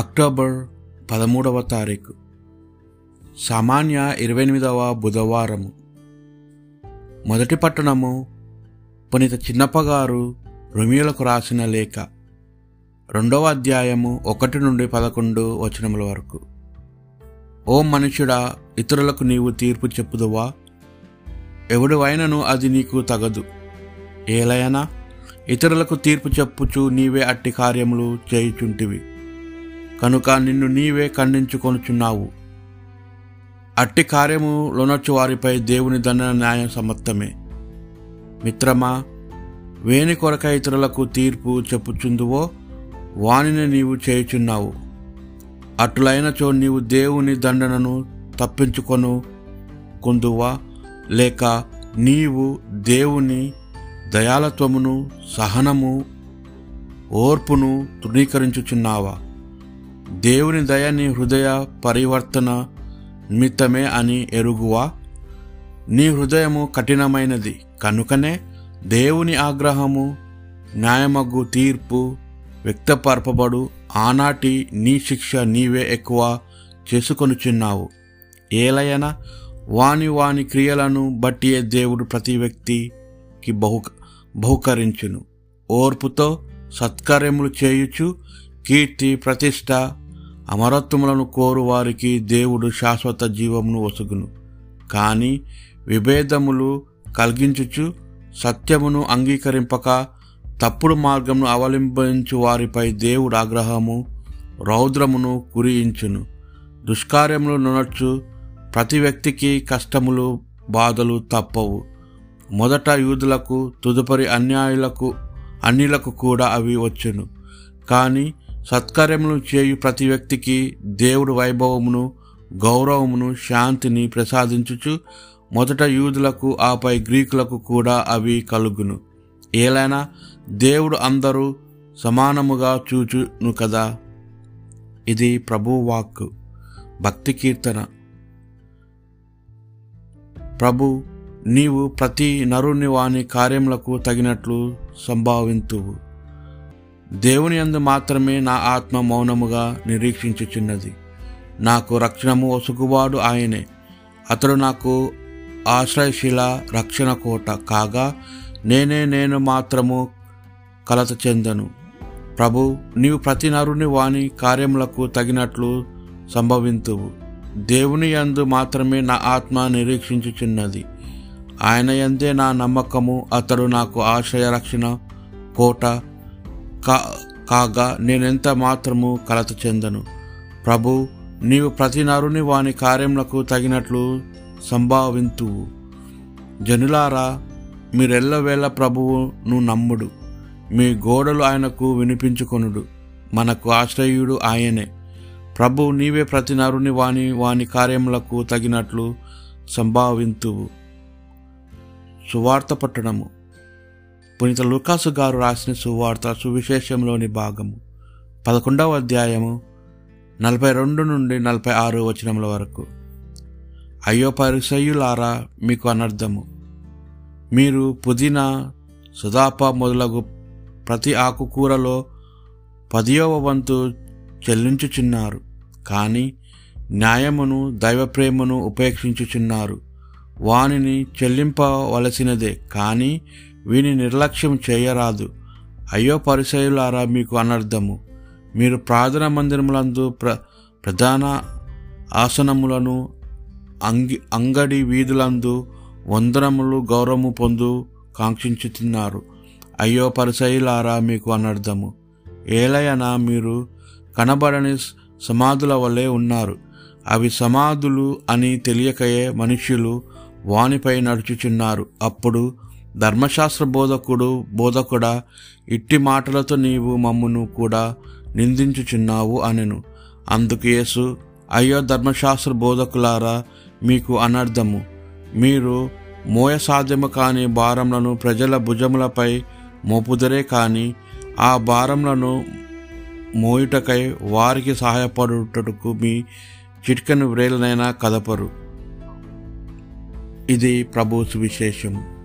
October పదమూడవ తారీఖు. సామాన్య ఇరవై ఎనిమిదవ బుధవారము. మొదటి పట్టణము పునీత చిన్నప్పగారు రొమియోలకు రాసిన లేఖ. రెండవ అధ్యాయము ఒకటి నుండి పదకొండు వచనముల వరకు. ఓ మనుషుడా ఇతరులకు నీవు తీర్పు చెప్పుదువా? ఎవడివైనను అది నీకు తగదు. ఏలయనా ఇతరులకు తీర్పు చెప్పుచు నీవే అట్టి కార్యములు చేయుచుంటివి. కనుక నిన్ను నీవే ఖండించుకొనుచున్నావు. అట్టి కార్యము లోనొచ్చు వారిపై దేవుని దండన న్యాయం సమర్థమే మిత్రమా వేని కొరక ఇతరులకు తీర్పు చెప్పుచుందువో వానిని నీవు చేయుచున్నావు. అటులైనచో నీవు దేవుని దండనను తప్పించుకొను కొందువా లేక నీవు దేవుని దయాలత్వమును సహనము ఓర్పును తృణీకరించుచున్నావా? దేవుని దయ నీ హృదయ పరివర్తన నిమిత్తమే అని ఎరుగువా? నీ హృదయము కఠినమైనది. కనుకనే దేవుని ఆగ్రహము న్యాయమగ్గు తీర్పు వ్యక్తపరపబడు. ఆనాటి నీ శిక్ష నీవే ఎక్కువ చేసుకొనుచున్నావు ఏలయన వాని వాని క్రియలను బట్టియే దేవుడు ప్రతి వ్యక్తికి బహు బహుకరించును. ఓర్పుతో సత్కార్యములు చేయుచు కీర్తి ప్రతిష్ట అమరత్వములను కోరు వారికి దేవుడు శాశ్వత జీవమును ఒసుగును కానీ విభేదములు కలిగించుచు సత్యమును అంగీకరింపక తప్పుడు మార్గమును అవలంబించు వారిపై దేవుడు ఆగ్రహము రౌద్రమును కురియించును. దుష్కార్యములు నునచ్చు ప్రతి వ్యక్తికి కష్టములు బాధలు తప్పవు. మొదట యూదులకు తదుపరి అన్యాయులకు అన్యులకు కూడా అవి వచ్చును. కానీ సత్కార్యములు చేయు ప్రతి వ్యక్తికి దేవుడు వైభవమును గౌరవమును శాంతిని ప్రసాదించుచు మొదట యూదులకు ఆపై గ్రీకులకు కూడా అవి కలుగును. ఏలైనా దేవుడు అందరూ సమానముగా చూచును కదా? ఇది ప్రభువాక్ భక్తి కీర్తన. ప్రభు నీవు ప్రతి నరుని వాని కార్యములకు తగినట్లు సంభావింతువు. దేవుని యందు మాత్రమే నా ఆత్మ మౌనముగా నిరీక్షించుచున్నది. నాకు రక్షణము ఒసుగువాడు ఆయనే. అతడు నాకు ఆశ్రయశీల రక్షణ కోట. కాగా నేనే నేను మాత్రము కలత చెందను. ప్రభు నీవు ప్రతి నరుని వాని కార్యములకు తగినట్లు సంభవింతువు. దేవుని యందు మాత్రమే నా ఆత్మ నిరీక్షించుచున్నది. ఆయన యందే నా నమ్మకము. అతడు నాకు ఆశ్రయ రక్షణ కోట కా కాగా నేనెంత మాత్రము కలత చెందను? ప్రభు నీవు ప్రతి నరుని వాని కార్యములకు తగినట్లు సంభావింతువు. జనులారా మీరెల్లవేళ ప్రభువును నమ్ముడు. మీ గోడలు ఆయనకు వినిపించుకొనుడు. మనకు ఆశ్రయుడు ఆయనే. ప్రభు నీవే ప్రతి నరుని వాని వాని కార్యములకు తగినట్లు సంభావింతువు. సువార్త పట్టణము. పునీత లుకాసు గారు రాసిన సువార్త సువిశేషంలోని భాగము. పదకొండవ అధ్యాయము నలభై రెండు నుండి నలభై ఆరు వచనముల వరకు. అయ్యో పరిసయులారా మీకు అనర్థము. మీరు పుదీనా సుదాప మొదలగు ప్రతి ఆకుకూరలో పదియవ వంతు చెల్లించుచున్నారు. కానీ న్యాయమును దైవప్రేమను ఉపేక్షించుచున్నారు. వానిని చెల్లింపవలసినదే. కానీ వీని నిర్లక్ష్యం చేయరాదు. అయ్యో పరిసయులారా మీకు అనర్థము. మీరు ప్రార్థన మందిరములందు ప్ర ప్రధాన ఆసనములను అంగి అంగడి వీధులందు వందనములు గౌరవము పొందు కాంక్షించుతున్నారు. అయ్యో పరిసయులారా మీకు అనర్థము. ఏలయన మీరు కనబడని సమాధుల వలె ఉన్నారు. అవి సమాధులు అని తెలియకయే మనుష్యులు వానిపై నడుచుచున్నారు. అప్పుడు ధర్మశాస్త్ర బోధకుడు బోధకుడా ఇట్టి మాటలతో నీవు మమ్మును కూడా నిందించుచున్నావు అనెను. అందుకు యేసు అయ్యో ధర్మశాస్త్ర బోధకులారా మీకు అనర్థము. మీరు మోయ సాధ్యము కాని భారములను ప్రజల భుజములపై మోపుదరే కాని ఆ భారములను మోయుటకై వారికి సహాయపడుటకు మీ చిటికను వ్రేలనైనా కదపరు. ఇది ప్రభు సువిశేషము.